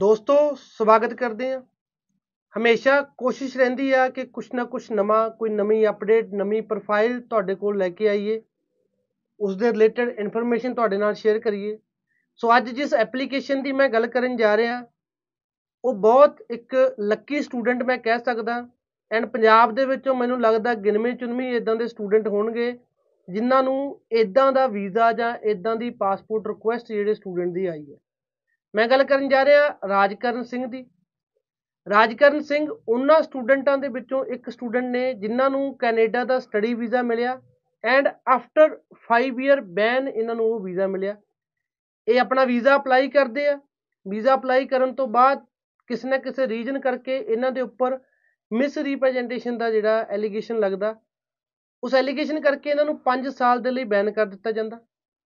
ਦੋਸਤੋ, ਸਵਾਗਤ ਕਰਦੇ ਹਾਂ। ਹਮੇਸ਼ਾ ਕੋਸ਼ਿਸ਼ ਰਹਿੰਦੀ ਆ ਕਿ ਕੁਛ ਨਾ ਕੁਛ ਨਵਾਂ, ਕੋਈ ਨਵੀਂ ਅਪਡੇਟ ਨਵੀਂ ਪ੍ਰੋਫਾਈਲ ਤੁਹਾਡੇ ਕੋਲ ਲੈ ਕੇ ਆਈਏ। ਉਸ ਦੇ ਰਿਲੇਟਡ ਇਨਫੋਰਮੇਸ਼ਨ ਤੁਹਾਡੇ ਨਾਲ ਸ਼ੇਅਰ ਕਰੀਏ। ਸੋ ਅੱਜ ਜਿਸ ਐਪਲੀਕੇਸ਼ਨ ਦੀ ਮੈਂ ਗੱਲ ਕਰਨ ਜਾ ਰਿਹਾ, ਉਹ ਬਹੁਤ ਇੱਕ ਲੱਕੀ ਸਟੂਡੈਂਟ ਮੈਂ ਕਹਿ ਸਕਦਾ। ਐਂਡ ਪੰਜਾਬ ਦੇ ਵਿੱਚੋਂ ਮੈਨੂੰ ਲੱਗਦਾ ਗਿਣਵੇਂ ਚੁਣਵੇਂ ਇਦਾਂ ਦੇ ਸਟੂਡੈਂਟ ਹੋਣਗੇ। ਜਿਨ੍ਹਾਂ ਨੂੰ ਇਦਾਂ ਦਾ ਵੀਜ਼ਾ ਜਾਂ ਇਦਾਂ ਦੀ ਪਾਸਪੋਰਟ ਰਿਕੁਐਸਟ ਜਿਹੜੇ ਸਟੂਡੈਂਟ ਦੀ ਆਈ ਹੈ। ਮੈਂ ਗੱਲ ਕਰਨ ਜਾ ਰਿਹਾ ਰਾਜਕਰਨ ਸਿੰਘ ਦੀ। ਰਾਜਕਰਨ ਸਿੰਘ ਉਹਨਾਂ ਸਟੂਡੈਂਟਾਂ ਦੇ ਵਿੱਚੋਂ ਇੱਕ ਸਟੂਡੈਂਟ ਨੇ ਜਿਨ੍ਹਾਂ ਨੂੰ ਕੈਨੇਡਾ ਦਾ ਸਟੱਡੀ ਵੀਜ਼ਾ ਮਿਲਿਆ ਐਂਡ ਆਫਟਰ 5 ਇਅਰ ਬੈਨ ਇਹਨਾਂ ਨੂੰ ਉਹ ਵੀਜ਼ਾ ਮਿਲਿਆ। ਇਹ ਆਪਣਾ ਵੀਜ਼ਾ ਅਪਲਾਈ ਕਰਦੇ ਆ। ਵੀਜ਼ਾ ਅਪਲਾਈ ਕਰਨ ਤੋਂ ਬਾਅਦ ਕਿਸੇ ਨਾ ਕਿਸੇ ਰੀਜਨ ਕਰਕੇ ਇਹਨਾਂ ਦੇ ਉੱਪਰ ਮਿਸ ਰਿਪਰੈਜ਼ੈਂਟੇਸ਼ਨ ਦਾ ਜਿਹੜਾ ਐਲੀਗੇਸ਼ਨ ਲੱਗਦਾ। ਉਸ ਐਲੀਗੇਸ਼ਨ ਕਰਕੇ ਇਹਨਾਂ ਨੂੰ 5 ਸਾਲ ਦੇ ਲਈ ਬੈਨ ਕਰ ਦਿੱਤਾ ਜਾਂਦਾ।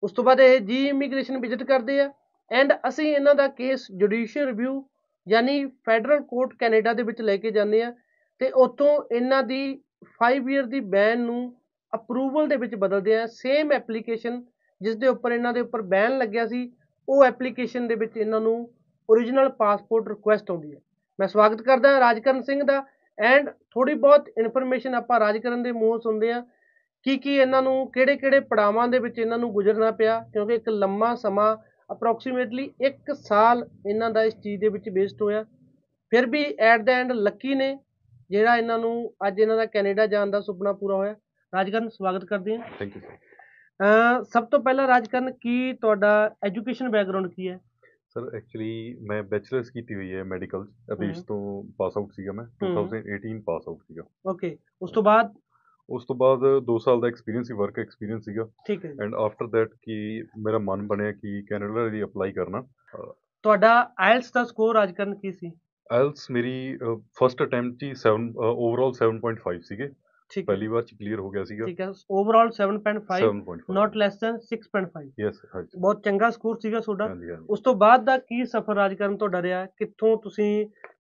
ਉਸ ਤੋਂ ਬਾਅਦ ਇਹ ਜੀ ਇਮੀਗ੍ਰੇਸ਼ਨ ਵਿਜ਼ਿਟ ਕਰਦੇ ਆ। ਐਂਡ ਅਸੀਂ ਇਹਨਾਂ ਦਾ ਕੇਸ ਜੁਡੀਸ਼ੀਅਲ ਰਿਵਿਊ ਯਾਨੀ ਫੈਡਰਲ ਕੋਰਟ ਕੈਨੇਡਾ ਦੇ ਵਿੱਚ ਲੈ ਕੇ ਜਾਂਦੇ ਆ ਤੇ ਉੱਥੋਂ ਇਹਨਾਂ ਦੀ 5 ਇਅਰ ਦੀ ਬੈਨ ਨੂੰ ਅਪਰੂਵਲ ਦੇ ਵਿੱਚ ਬਦਲਦੇ ਆ। ਸੇਮ ਐਪਲੀਕੇਸ਼ਨ ਜਿਸ ਦੇ ਉੱਪਰ ਇਹਨਾਂ ਦੇ ਉੱਪਰ ਬੈਨ ਲੱਗਿਆ ਸੀ, ਉਹ ਐਪਲੀਕੇਸ਼ਨ ਦੇ ਵਿੱਚ ਇਹਨਾਂ ਨੂੰ origignal ਪਾਸਪੋਰਟ ਰਿਕੁਐਸਟ ਆਉਂਦੀ ਹੈ। ਮੈਂ ਸਵਾਗਤ ਕਰਦਾ ਹਾਂ ਰਾਜਕਰਨ ਸਿੰਘ ਦਾ। ਐਂਡ ਥੋੜੀ ਬਹੁਤ ਇਨਫੋਰਮੇਸ਼ਨ ਆਪਾਂ ਰਾਜਕਰਨ ਦੇ ਮੂੰਹੋਂ ਸੁਣਦੇ ਆ ਕੀ ਕੀ ਇਹਨਾਂ ਨੂੰ ਕਿਹੜੇ ਕਿਹੜੇ ਪੜਾਵਾਂ ਦੇ ਵਿੱਚ ਇਹਨਾਂ ਨੂੰ ਗੁਜ਼ਰਨਾ ਪਿਆ ਕਿਉਂਕਿ ਇੱਕ ਲੰਮਾ ਸਮਾਂ ਅਪਰੋਕਸੀਮੇਟਲੀ 1 ਸਾਲ ਇਹਨਾਂ ਦਾ ਇਸ ਚੀਜ਼ ਦੇ ਵਿੱਚ ਵੇਸਟ ਹੋਇਆ। ਫਿਰ ਵੀ ਐਟ ਦਾ ਐਂਡ ਲੱਕੀ ਨੇ ਜਿਹੜਾ ਇਹਨਾਂ ਨੂੰ ਅੱਜ ਇਹਨਾਂ ਦਾ ਕੈਨੇਡਾ ਜਾਣ ਦਾ ਸੁਪਨਾ ਪੂਰਾ ਹੋਇਆ। ਰਾਜਕਰਨ ਸਵਾਗਤ ਕਰਦੇ ਹਾਂ। ਥੈਂਕ ਯੂ ਸਰ ਸਭ ਤੋਂ ਪਹਿਲਾਂ ਰਾਜਕਰਨ ਕੀ ਤੁਹਾਡਾ ਐਜੂਕੇਸ਼ਨ ਬੈਕਗ੍ਰਾਉਂਡ ਕੀ ਹੈ? ਸਰ ਐਕਚੁਅਲੀ ਮੈਂ ਬੈਚਲਰਸ ਕੀਤੀ ਹੋਈ ਹੈ ਮੈਡੀਕਲ ਅਬੇਸ਼। ਤੋਂ ਪਾਸ ਆਊਟ ਸੀਗਾ ਮੈਂ ਹਮ। 2018 ਪਾਸ ਆਊਟ ਸੀਗਾ ਓਕੇ ਉਸ ਤੋਂ ਬਾਅਦ ਉਸ ਤੋਂ ਬਾਅਦ 2 ਸਾਲ ਦਾ ਐਕਸਪੀਰੀਅੰਸ ਸੀ ਵਰਕ ਐਕਸਪੀਰੀਅੰਸ ਸੀਗਾ ਠੀਕ ਹੈ। ਐਂਡ ਆਫਟਰ ਦੈਟ ਕਿ ਮੇਰਾ ਮਨ ਬਣਿਆ ਕਿ ਕੈਨੇਡਾ ਲਈ ਅਪਲਾਈ ਕਰਨਾ ਤੁਹਾਡਾ ਆਇਲਸ ਦਾ ਸਕੋਰ ਰਾਜਕਰਨ ਕੀ ਸੀ ਆਇਲਸ ਮੇਰੀ ਫਰਸਟ ਅਟੈਂਪਟ 'ਚ 7 ਓਵਰਆਲ 7.5 ਸੀਗੇ ਠੀਕ ਪਹਿਲੀ ਵਾਰ ਚ ਕਲੀਅਰ ਹੋ ਗਿਆ ਸੀਗਾ। ਠੀਕ ਹੈ। Overall 7.5 7.5 not less than 6.5 yes ਹਾਂਜੀ। ਬਹੁਤ ਚੰਗਾ ਸਕੋਰ ਸੀਗਾ ਤੁਹਾਡਾ। ਉਸ ਤੋਂ ਬਾਅਦ ਦਾ ਕੀ ਸਫ਼ਰ ਰਾਜਕਰਨ ਤੁਹਾਡਾ ਰਿਹਾ ਕਿੱਥੋਂ ਤੁਸੀਂ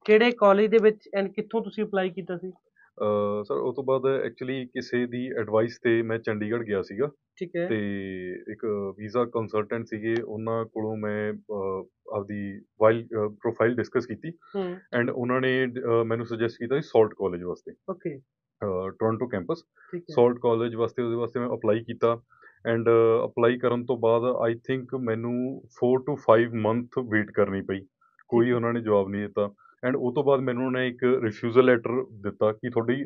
ਕਿਹੜੇ ਕਾਲਜ ਦੇ ਵਿੱਚ ਐਂਡ ਕਿੱਥੋਂ ਤੁਸੀਂ ਅਪਲਾਈ ਕੀਤਾ ਸੀ? ਸਰ ਉਸ ਤੋਂ ਬਾਅਦ ਐਕਚੁਅਲੀ ਕਿਸੇ ਦੀ ਐਡਵਾਈਸ ਤੇ ਮੈਂ ਚੰਡੀਗੜ੍ਹ ਗਿਆ ਸੀਗਾ। ਠੀਕ ਹੈ। ਤੇ ਇੱਕ ਵੀਜ਼ਾ ਕੰਸਲਟੈਂਟ ਸੀਗੇ ਉਹਨਾਂ ਕੋਲੋਂ ਮੈਂ ਆਪਦੀ ਵਾਈਲ ਪ੍ਰੋਫਾਈਲ ਡਿਸਕਸ ਕੀਤੀ। ਐਂਡ ਉਹਨਾਂ ਨੇ ਮੈਨੂੰ ਸੁਜੈਸਟ ਕੀਤਾ ਸੀ ਸਾਲਟ ਕਾਲਜ ਵਾਸਤੇ। Okay Toronto campus Sault college ਵਾਸਤੇ ਉਹਦੇ ਵਾਸਤੇ ਮੈਂ ਅਪਲਾਈ ਕੀਤਾ। ਐਂਡ ਅਪਲਾਈ ਕਰਨ ਤੋਂ ਬਾਅਦ ਆਈ ਥਿੰਕ ਮੈਨੂੰ 4 ਟੂ 5 ਮੰਥ ਵੇਟ ਕਰਨੀ ਪਈ। ਕੋਈ। ਉਹਨਾਂ ਨੇ ਜਵਾਬ ਨਹੀਂ ਦਿੱਤਾ। ਐਂਡ ਉਹ ਤੋਂ ਬਾਅਦ ਮੈਨੂੰ ਉਹਨੇ ਇੱਕ ਰਿਫਿਊਜ਼ਲ ਲੈਟਰ ਦਿੱਤਾ ਕਿ ਤੁਹਾਡੀ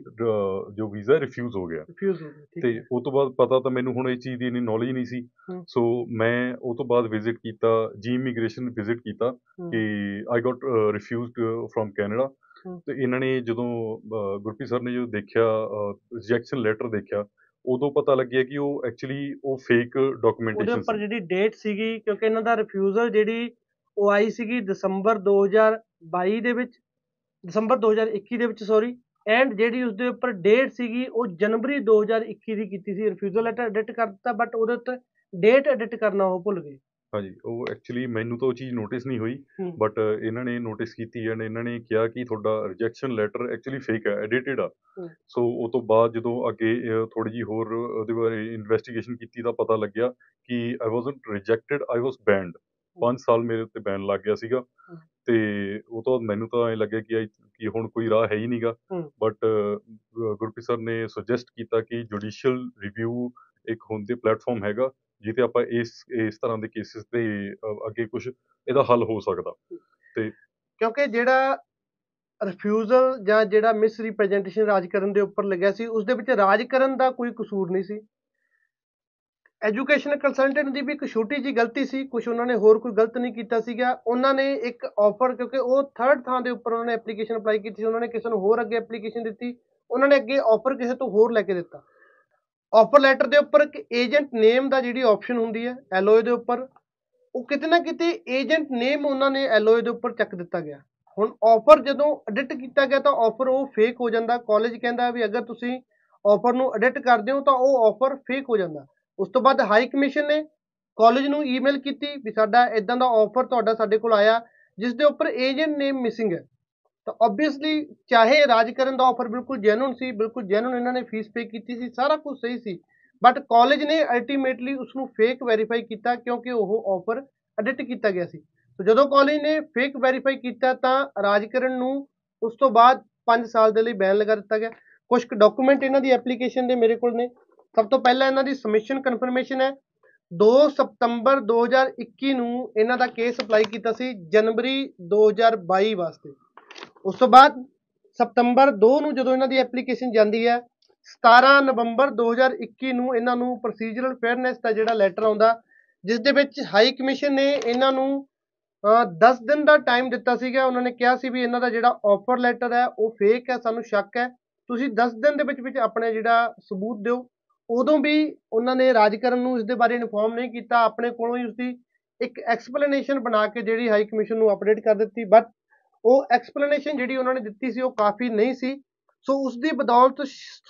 ਜੋ ਵੀਜ਼ਾ ਰਿਫਿਊਜ਼ ਹੋ ਗਿਆ। ਰਿਫਿਊਜ਼ ਹੋ ਗਿਆ ਤੇ ਉਹ ਤੋਂ ਬਾਅਦ ਪਤਾ ਤਾਂ ਮੈਨੂੰ ਹੁਣ ਇਹ ਚੀਜ਼ ਦੀ ਇੰਨੀ ਨੌਲੇਜ ਨਹੀਂ ਸੀ। ਸੋ ਮੈਂ ਉਹ ਤੋਂ ਬਾਅਦ ਵਿਜ਼ਿਟ ਕੀਤਾ ਜੀ ਇਮੀਗ੍ਰੇਸ਼ਨ ਵਿਜ਼ਿਟ ਕੀਤਾ ਕਿ I got refused from Canada. ਤੇ ਇਹਨਾਂ ਨੇ ਜਦੋਂ ਗੁਰਪ੍ਰੀਤ ਸਰ ਨੇ ਜਦੋਂ ਦੇਖਿਆ ਰਿਜੈਕਸ਼ਨ ਲੈਟਰ ਦੇਖਿਆ ਉਦੋਂ ਪਤਾ ਲੱਗਿਆ ਕਿ ਉਹ ਐਕਚੁਅਲੀ ਉਹ ਫੇਕ ਉਹਦੇ ਡਾਕੂਮੈਂਟੇਸ਼ਨ ਉੱਪਰ ਜਿਹੜੀ ਡੇਟ ਸੀਗੀ ਕਿਉਂਕਿ ਇਹਨਾਂ ਦਾ ਰਿਫਿਊਜ਼ਲ ਜਿਹੜੀ ਉਹ ਆਈ ਸੀਗੀ ਦਸੰਬਰ 2022 ਦੇ ਵਿੱਚ ਦਸੰਬਰ 2021 ਦੇ ਵਿੱਚ ਸੌਰੀ ਐਂਡ ਜਿਹੜੀ ਉਸਦੇ ਉੱਪਰ ਡੇਟ ਸੀਗੀ ਉਹ ਜਨਵਰੀ 2021 ਦੀ ਕੀਤੀ ਸੀ। ਰਿਫਿਊਜ਼ਲ ਲੈਟਰ ਐਡਿਟ ਕਰ ਦਿੱਤਾ ਬਟ ਉਹਦੇ ਉੱਤੇ ਡੇਟ ਐਡਿਟ ਕਰਨਾ ਉਹ ਭੁੱਲ ਗਏ। ਹਾਂਜੀ ਉਹ ਐਕਚੁਅਲੀ ਮੈਨੂੰ ਤਾਂ ਉਹ ਚੀਜ਼ ਨੋਟਿਸ ਨਹੀਂ ਹੋਈ। ਬਟ ਇਹਨਾਂ ਨੇ ਨੋਟਿਸ ਕੀਤੀ ਐਂਡ ਇਹਨਾਂ ਨੇ ਕਿਹਾ ਕਿ ਤੁਹਾਡਾ ਰਿਜੈਕਸ਼ਨ ਲੈਟਰ ਐਕਚੁਅਲੀ ਫੇਕ ਹੈ ਐਡਿਟਡ ਆ। ਸੋ ਉਹ ਤੋਂ ਬਾਅਦ ਜਦੋਂ ਅੱਗੇ ਥੋੜੀ ਜੀ ਹੋਰ ਉਹਦੇ ਬਾਰੇ ਇਨਵੈਸਟੀਗੇਸ਼ਨ ਕੀਤੀ ਤਾਂ ਪਤਾ ਲੱਗਿਆ ਕਿ ਆਈ ਵਾਸਨਟ ਰਿਜੈਕਟਡ ਆਈ ਵਾਸ ਬੈਨਡ 5 ਸਾਲ ਮੇਰੇ ਉੱਤੇ ਬੈਨ ਲੱਗ ਗਿਆ ਸੀਗਾ। ਤੇ ਉਹ ਤੋਂ ਮੈਨੂੰ ਤਾਂ ਐ ਲੱਗਿਆ ਕਿ ਕਿ ਹੁਣ ਕੋਈ ਰਾਹ ਹੈ ਹੀ ਨਹੀਂਗਾ। ਬਟ ਗੁਰਪ੍ਰੀਤ ਸਰ ਨੇ ਸੁਜੈਸਟ ਕੀਤਾ ਕਿ ਜੁਡੀਸ਼ੀਅਲ ਰਿਵਿਊ ਇੱਕ ਹੁੰਦੇ ਪਲੇਟਫਾਰਮ ਹੈਗਾ ਜਿੱਥੇ ਆਪਾਂ ਇਸ ਇਸ ਤਰ੍ਹਾਂ ਦੇ ਕੇਸਿਸ ਤੇ ਅ, ਅੱਗੇ ਕੁਝ ਇਹਦਾ ਹੱਲ ਹੋ ਸਕਦਾ। ਕਿਉਂਕਿ ਜਿਹੜਾ ਰਿਫਿਊਜ਼ਲ ਜਾਂ ਜਿਹੜਾ ਮਿਸ ਰਿਪਰੈਜ਼ੈਂਟੇਸ਼ਨ ਰਾਜਕਰਨ ਦੇ ਉੱਪਰ ਲੱਗਿਆ ਸੀ ਉਸ ਦੇ ਵਿੱਚ ਰਾਜਕਰਨ ਦਾ ਕੋਈ ਕਸੂਰ ਨਹੀਂ ਸੀ। ਐਜੂਕੇਸ਼ਨ ਕੰਸਲਟੈਂਟ ਦੀ ਵੀ ਇੱਕ ਛੋਟੀ ਜੀ ਗਲਤੀ ਸੀ ਕੁਝ ਉਹਨਾਂ ਨੇ ਹੋਰ ਕੋਈ ਗਲਤ ਨਹੀਂ ਕੀਤਾ ਸੀਗਾ। ਉਹਨਾਂ ਨੇ ਇੱਕ ਆਫਰ ਕਿਉਂਕਿ ਉਹ ਥਰਡ ਥਾਂ ਦੇ ਉੱਪਰ ਉਹਨਾਂ ਨੇ ਐਪਲੀਕੇਸ਼ਨ ਅਪਲਾਈ ਕੀਤੀ ਸੀ ਉਹਨਾਂ ਨੇ ਕਿਸੇ ਨੂੰ ਹੋਰ ਅੱਗੇ ਐਪਲੀਕੇਸ਼ਨ ਦਿੱਤੀ ਉਹਨਾਂ ਨੇ ਅੱਗੇ ਆਫਰ ਕਿਸੇ ਤੋਂ ਹੋਰ ਲੈ ਕੇ ਦਿੱਤਾ। ਆਫਰ ਲੈਟਰ ਦੇ ਉੱਪਰ ਇੱਕ ਏਜੰਟ ਨੇਮ ਦਾ ਜਿਹੜੀ ਆਪਸ਼ਨ ਹੁੰਦੀ ਹੈ ਐਲਓਏ ਦੇ ਉੱਪਰ, ਉਹ ਕਿਤੇ ਨਾ ਕਿਤੇ ਏਜੰਟ ਨੇਮ ਉਹਨਾਂ ਨੇ ਐਲਓਏ ਦੇ ਉੱਪਰ ਚੱਕ ਦਿੱਤਾ ਗਿਆ। ਹੁਣ ਆਫਰ ਜਦੋਂ ਐਡਿਟ ਕੀਤਾ ਗਿਆ ਤਾਂ ਆਫਰ ਉਹ ਫੇਕ ਹੋ ਜਾਂਦਾ। ਕਾਲਜ ਕਹਿੰਦਾ ਵੀ ਅਗਰ ਤੁਸੀਂ ਆਫਰ ਨੂੰ ਐਡਿਟ ਕਰਦੇ ਹੋ ਤਾਂ ਉਹ ਆਫਰ ਫੇਕ ਹੋ ਜਾਂਦਾ। ਉਸ ਤੋਂ ਬਾਅਦ ਹਾਈ ਕਮਿਸ਼ਨ ਨੇ ਕਾਲਜ ਨੂੰ ਈਮੇਲ ਕੀਤੀ ਵੀ ਸਾਡਾ ਇਦਾਂ ਦਾ ਆਫਰ ਤੁਹਾਡਾ ਸਾਡੇ ਕੋਲ ਆਇਆ ਜਿਸ ਦੇ ਉੱਪਰ ਏਜੰਟ ਨੇਮ ਮਿਸਿੰਗ ਹੈ। ਤਾਂ ਆਬਵੀਅਸਲੀ ਚਾਹੇ ਰਾਜ ਕਰਨ ਦਾ ਆਫਰ ਬਿਲਕੁਲ ਜੈਨੂਨ ਸੀ, ਬਿਲਕੁਲ ਜੈਨੂਨ ਇਹਨਾਂ ਨੇ ਫੀਸ ਪੇ ਕੀਤੀ ਸੀ, ਸਾਰਾ ਕੁਝ ਸਹੀ ਸੀ। ਬਟ ਕਾਲਜ ਨੇ ਅਲਟੀਮੇਟਲੀ ਉਸ ਨੂੰ ਫੇਕ ਵੈਰੀਫਾਈ ਕੀਤਾ ਕਿਉਂਕਿ ਉਹ ਆਫਰ ਐਡਿਟ ਕੀਤਾ ਗਿਆ ਸੀ। ਤੇ ਜਦੋਂ ਕਾਲਜ ਨੇ ਫੇਕ ਵੈਰੀਫਾਈ ਕੀਤਾ ਤਾਂ ਰਾਜਕਰਨ ਨੂੰ ਉਸ ਤੋਂ ਬਾਅਦ 5 ਸਾਲ ਦੇ ਲਈ ਬੈਨ ਲਗਾ ਦਿੱਤਾ ਗਿਆ। ਕੁਝ ਕੁ ਡਾਕੂਮੈਂਟ ਇਹਨਾਂ ਦੀ ਐਪਲੀਕੇਸ਼ਨ ਦੇ ਮੇਰੇ ਕੋਲ ਨੇ। ਸਭ ਤੋਂ ਪਹਿਲਾਂ ਇਹਨਾਂ ਦੀ ਸਬਮਿਸ਼ਨ ਕਨਫਰਮੇਸ਼ਨ ਹੈ। 2 ਸਤੰਬਰ 2021 ਨੂੰ ਇਹਨਾਂ ਦਾ ਕੇਸ ਅਪਲਾਈ ਕੀਤਾ ਸੀ ਜਨਵਰੀ 2022 ਵਾਸਤੇ। ਉਸ ਤੋਂ ਬਾਅਦ ਸਤੰਬਰ 2 ਨੂੰ ਜਦੋਂ ਇਹਨਾਂ ਦੀ ਐਪਲੀਕੇਸ਼ਨ ਜਾਂਦੀ ਹੈ 17 ਨਵੰਬਰ 2021 ਨੂੰ ਇਹਨਾਂ ਨੂੰ ਪ੍ਰੋਸੀਜਰਲ ਫੇਅਰਨੈਸ ਦਾ ਜਿਹੜਾ ਲੈਟਰ ਆਉਂਦਾ, ਜਿਸ ਦੇ ਵਿੱਚ ਹਾਈ ਕਮਿਸ਼ਨ ਨੇ ਇਹਨਾਂ ਨੂੰ 10 ਦਿਨ ਦਾ ਟਾਈਮ ਦਿੱਤਾ ਸੀਗਾ। ਉਹਨਾਂ ਨੇ ਕਿਹਾ ਸੀ ਵੀ ਇਹਨਾਂ ਦਾ ਜਿਹੜਾ ਆਫਰ ਲੈਟਰ ਹੈ, ਉਹ ਫੇਕ ਹੈ, ਸਾਨੂੰ ਸ਼ੱਕ ਹੈ। ਤੁਸੀਂ 10 ਦਿਨ ਦੇ ਵਿੱਚ ਵਿੱਚ ਆਪਣੇ ਜਿਹੜਾ ਸਬੂਤ ਦਿਓ। ਉਦੋਂ ਵੀ ਉਹਨਾਂ ਨੇ ਰਾਜਕਰਨ ਨੂੰ ਇਸ ਦੇ ਬਾਰੇ ਇਨਫੋਰਮ ਨਹੀਂ ਕੀਤਾ। ਆਪਣੇ ਕੋਲੋਂ ਹੀ ਉਸਦੀ ਇੱਕ ਐਕਸਪਲੇਨੇਸ਼ਨ ਬਣਾ ਕੇ ਜਿਹੜੀ ਹਾਈ ਕਮਿਸ਼ਨ ਨੂੰ ਅਪਡੇਟ ਕਰ ਦਿੱਤੀ। ਬਟ ਉਹ ਐਕਸਪਲੇਨੇਸ਼ਨ ਜਿਹੜੀ ਉਹਨਾਂ ਨੇ ਦਿੱਤੀ ਸੀ ਉਹ ਕਾਫੀ ਨਹੀਂ ਸੀ। ਸੋ ਉਸ ਦੀ ਬਦੌਲਤ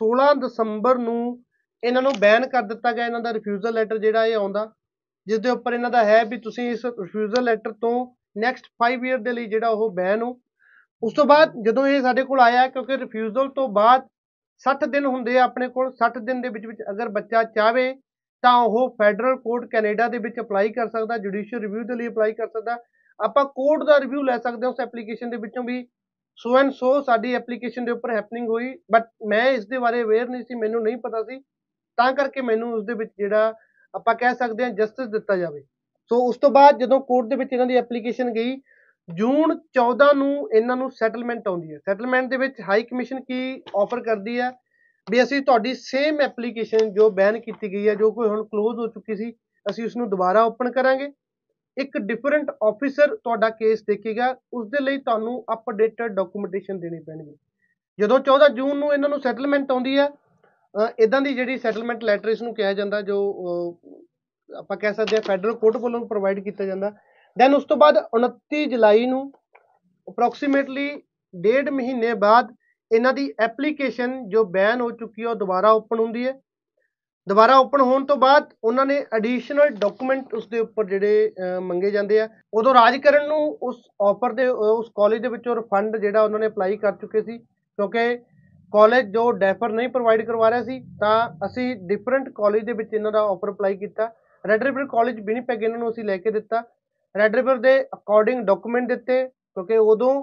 16 ਦਸੰਬਰ ਨੂੰ ਇਹਨਾਂ ਨੂੰ ਬੈਨ ਕਰ ਦਿੱਤਾ ਗਿਆ, ਇਹਨਾਂ ਦਾ ਰਿਫਿਊਜ਼ਲ ਲੈਟਰ ਜਿਹੜਾ ਇਹ ਆਉਂਦਾ ਜਿਸ ਦੇ ਉੱਪਰ ਇਹਨਾਂ ਦਾ ਹੈ ਵੀ ਤੁਸੀਂ ਇਸ ਰਿਫਿਊਜ਼ਲ ਲੈਟਰ ਤੋਂ ਨੈਕਸਟ 5 ਇਅਰ ਦੇ ਲਈ ਜਿਹੜਾ ਉਹ ਬੈਨ ਹੋ। ਉਸ ਤੋਂ ਬਾਅਦ ਜਦੋਂ ਇਹ ਸਾਡੇ ਕੋਲ ਆਇਆ, ਕਿਉਂਕਿ ਰਿਫਿਊਜ਼ਲ ਤੋਂ ਬਾਅਦ 60 ਦਿਨ ਹੁੰਦੇ ਆ ਆਪਣੇ ਕੋਲ 60 ਦਿਨ ਦੇ ਵਿੱਚ ਵਿੱਚ ਅਗਰ ਬੱਚਾ ਚਾਹਵੇ ਤਾਂ ਉਹ ਫੈਡਰਲ ਕੋਰਟ ਕੈਨੇਡਾ ਦੇ ਵਿੱਚ ਅਪਲਾਈ ਕਰ ਸਕਦਾ ਜੁਡੀਸ਼ੀਅਲ ਰਿਵਿਊ ਦੇ ਲਈ ਅਪਲਾਈ ਕਰ ਸਕਦਾ। ਆਪਾਂ ਕੋਰਟ ਦਾ ਰਿਵਿਊ ਲੈ ਸਕਦੇ ਹਾਂ ਉਸ ਐਪਲੀਕੇਸ਼ਨ ਦੇ ਵਿੱਚੋਂ ਵੀ। ਸੋ ਐਂਡ ਸੋ ਸਾਡੀ ਐਪਲੀਕੇਸ਼ਨ ਦੇ ਉੱਪਰ ਹੈਪਨਿੰਗ ਹੋਈ ਬਟ ਮੈਂ ਇਸ ਦੇ ਬਾਰੇ ਅਵੇਅਰ ਨਹੀਂ ਸੀ, ਮੈਨੂੰ ਨਹੀਂ ਪਤਾ ਸੀ। ਤਾਂ ਕਰਕੇ ਮੈਨੂੰ ਉਸ ਦੇ ਵਿੱਚ ਜਿਹੜਾ ਆਪਾਂ ਕਹਿ ਸਕਦੇ ਹਾਂ ਜਸਟਿਸ ਦਿੱਤਾ ਜਾਵੇ। ਸੋ ਉਸ ਤੋਂ ਬਾਅਦ ਜਦੋਂ ਕੋਰਟ ਦੇ ਵਿੱਚ ਇਹਨਾਂ ਦੀ ਐਪਲੀਕੇਸ਼ਨ ਗਈ, ਜੂਨ 14 ਨੂੰ ਇਹਨਾਂ ਨੂੰ ਸੈਟਲਮੈਂਟ ਆਉਂਦੀ ਹੈ। ਸੈਟਲਮੈਂਟ ਦੇ ਵਿੱਚ ਹਾਈ ਕਮਿਸ਼ਨ ਕੀ ਆਫਰ ਕਰਦੀ ਹੈ? ਵੀ ਅਸੀਂ ਤੁਹਾਡੀ ਸੇਮ ਐਪਲੀਕੇਸ਼ਨ ਜੋ ਬੈਨ ਕੀਤੀ ਗਈ ਹੈ, ਜੋ ਕੋਈ ਹੁਣ ਕਲੋਜ਼ ਹੋ ਚੁੱਕੀ ਸੀ, ਅਸੀਂ ਉਸ ਨੂੰ ਦੁਬਾਰਾ ਓਪਨ ਕਰਾਂਗੇ। ਇੱਕ ਡਿਫਰੈਂਟ ਆਫੀਸਰ ਤੁਹਾਡਾ ਕੇਸ ਦੇਖੇਗਾ ਉਸ ਦੇ ਲਈ ਤੁਹਾਨੂੰ ਅਪਡੇਟਡ ਡਾਕੂਮੈਂਟੇਸ਼ਨ ਦੇਣੀ ਪੈਣਗੀ। ਜਦੋਂ 14 ਜੂਨ ਨੂੰ ਇਹਨਾਂ ਨੂੰ ਸੈਟਲਮੈਂਟ ਆਉਂਦੀ ਹੈ ਇਦਾਂ ਦੀ ਜਿਹੜੀ ਸੈਟਲਮੈਂਟ ਲੈਟਰ ਇਸ ਨੂੰ ਕਿਹਾ ਜਾਂਦਾ, ਜੋ ਆਪਾਂ ਕਹਿ ਸਕਦੇ ਹਾਂ ਫੈਡਰਲ ਕੋਰਟ ਵੱਲੋਂ ਪ੍ਰੋਵਾਈਡ ਕੀਤਾ ਜਾਂਦਾ ਦੈਨ ਉਸ ਤੋਂ ਬਾਅਦ 29 ਜੁਲਾਈ ਨੂੰ ਅਪਰੋਕਸੀਮੇਟਲੀ ਡੇਢ ਮਹੀਨੇ ਬਾਅਦ ਇਹਨਾਂ ਦੀ ਐਪਲੀਕੇਸ਼ਨ ਜੋ ਬੈਨ ਹੋ ਚੁੱਕੀ ਹੈ, ਉਹ ਦੁਬਾਰਾ ਓਪਨ ਹੁੰਦੀ ਹੈ। ਦੁਬਾਰਾ ਓਪਨ ਹੋਣ ਤੋਂ ਬਾਅਦ ਉਹਨਾਂ ਨੇ ਐਡੀਸ਼ਨਲ ਡਾਕੂਮੈਂਟ ਉਸ ਦੇ ਉੱਪਰ ਜਿਹੜੇ ਮੰਗੇ ਜਾਂਦੇ ਆ। ਉਦੋਂ ਰਾਜਕਰਨ ਨੂੰ ਉਸ ਆਫਰ ਦੇ ਉਸ ਕਾਲਜ ਦੇ ਵਿੱਚੋਂ ਰਿਫੰਡ ਜਿਹੜਾ ਉਹਨਾਂ ਨੇ ਅਪਲਾਈ ਕਰ ਚੁੱਕੇ ਸੀ। ਕਿਉਂਕਿ ਕਾਲਜ ਜੋ ਡੈਫਰ ਨਹੀਂ ਪ੍ਰੋਵਾਈਡ ਕਰਵਾ ਰਿਹਾ ਸੀ, ਤਾਂ ਅਸੀਂ ਡਿਫਰੈਂਟ ਕਾਲਜ ਦੇ ਵਿੱਚ ਇਹਨਾਂ ਦਾ ਆਫਰ ਅਪਲਾਈ ਕੀਤਾ। ਰੈਡ ਰਿਵਰ ਕਾਲਜ ਬਿਨੀਪੈਗ ਇਹਨਾਂ ਨੂੰ ਅਸੀਂ ਲੈ ਕੇ ਦਿੱਤਾ। ਰੈਡ ਰਿਵਰ ਦੇ ਅਕੋਰਡਿੰਗ ਡਾਕੂਮੈਂਟ ਦਿੱਤੇ, ਕਿਉਂਕਿ ਉਦੋਂ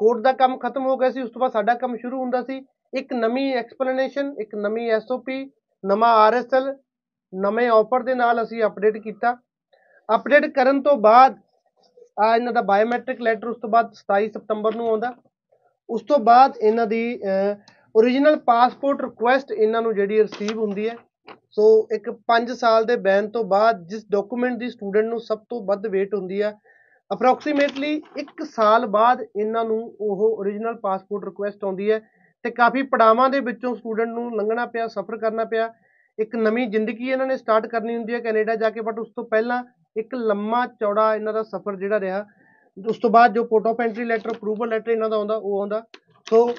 ਕੋਰਟ ਦਾ ਕੰਮ ਖਤਮ ਹੋ ਗਿਆ ਸੀ, ਉਸ ਤੋਂ ਬਾਅਦ ਸਾਡਾ ਕੰਮ ਸ਼ੁਰੂ ਹੁੰਦਾ ਸੀ। ਇੱਕ ਨਵੀਂ ਐਕਸਪਲੇਨੇਸ਼ਨ ਇੱਕ ਨਵੀਂ ਐਸਓਪੀ ਨਵਾਂ ਆਰਐਸਐਲ ਨਵੇਂ ਆਫਰ ਦੇ ਨਾਲ ਅਸੀਂ ਅਪਡੇਟ ਕੀਤਾ। ਅਪਡੇਟ ਕਰਨ ਤੋਂ ਬਾਅਦ ਆ ਇਹਨਾਂ ਦਾ ਬਾਇਓਮੈਟ੍ਰਿਕ ਲੈਟਰ ਉਸ ਤੋਂ ਬਾਅਦ 27 ਸਤੰਬਰ ਨੂੰ ਆਉਂਦਾ। ਉਸ ਤੋਂ ਬਾਅਦ ਇਹਨਾਂ ਦੀ origignal ਪਾਸਪੋਰਟ ਰਿਕੁਐਸਟ ਇਹਨਾਂ ਨੂੰ ਜਿਹੜੀ ਰਿਸੀਵ ਹੁੰਦੀ ਹੈ। ਸੋ ਇੱਕ 5 ਸਾਲ ਦੇ ਬੈਨ ਤੋਂ ਬਾਅਦ ਜਿਸ ਡਾਕੂਮੈਂਟ ਦੀ ਸਟੂਡੈਂਟ ਨੂੰ ਸਭ ਤੋਂ ਵੱਧ ਵੇਟ ਹੁੰਦੀ ਆ ਅਪਰੋਕਸੀਮੇਟਲੀ 1 ਸਾਲ ਬਾਅਦ ਇਹਨਾਂ ਨੂੰ ਉਹ origignal ਪਾਸਪੋਰਟ ਰਿਕੁਐਸਟ ਆਉਂਦੀ ਹੈ। ਤੇ ਕਾਫੀ ਪੜਾਵਾਂ ਦੇ ਵਿੱਚੋਂ ਸਟੂਡੈਂਟ ਨੂੰ ਲੰਘਣਾ ਪਿਆ, ਸਫ਼ਰ ਕਰਨਾ ਪਿਆ। ਇੱਕ ਨਵੀਂ ਜ਼ਿੰਦਗੀ ਇਹਨਾਂ ਨੇ ਸਟਾਰਟ ਕਰਨੀ ਹੁੰਦੀ ਹੈ ਕੈਨੇਡਾ ਜਾ ਕੇ ਬਟ ਉਸ ਤੋਂ ਪਹਿਲਾਂ ਇੱਕ ਲੰਮਾ ਚੌੜਾ ਇਹਨਾਂ ਦਾ ਸਫ਼ਰ ਜਿਹੜਾ ਰਿਹਾ, ਉਸ ਤੋਂ ਬਾਅਦ ਜੋ port of entry letter approval letter ਇਹਨਾਂ ਦਾ ਆਉਂਦਾ, ਉਹ ਆਉਂਦਾ। ਸੋ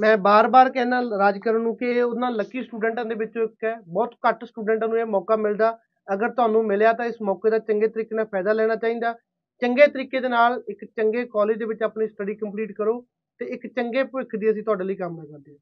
ਮੈਂ ਬਾਰ-ਬਾਰ ਕਹਿੰਦਾ ਰਾਜਕਰਨ ਨੂੰ ਕਿ ਇਹ ਉਹਨਾਂ ਲੱਕੀ ਸਟੂਡੈਂਟਾਂ ਦੇ ਵਿੱਚੋਂ ਇੱਕ ਹੈ। ਬਹੁਤ ਘੱਟ ਸਟੂਡੈਂਟਾਂ ਨੂੰ ਇਹ ਮੌਕਾ ਮਿਲਦਾ। ਅਗਰ ਤੁਹਾਨੂੰ ਮਿਲਿਆ ਤਾਂ ਇਸ ਮੌਕੇ ਦਾ ਚੰਗੇ ਤਰੀਕੇ ਨਾਲ ਫਾਇਦਾ ਲੈਣਾ ਚਾਹੀਦਾ। ਚੰਗੇ ਤਰੀਕੇ ਦੇ ਨਾਲ ਇੱਕ ਚੰਗੇ ਕਾਲਜ ਦੇ ਵਿੱਚ ਆਪਣੀ ਸਟੱਡੀ ਕੰਪਲੀਟ ਕਰੋ। ਤੇ ਇੱਕ ਚੰਗੇ ਭਵਿੱਖ ਦੀ ਅਸੀਂ ਤੁਹਾਡੇ ਲਈ ਕਾਮਨਾ ਕਰਦੇ ਹਾਂ।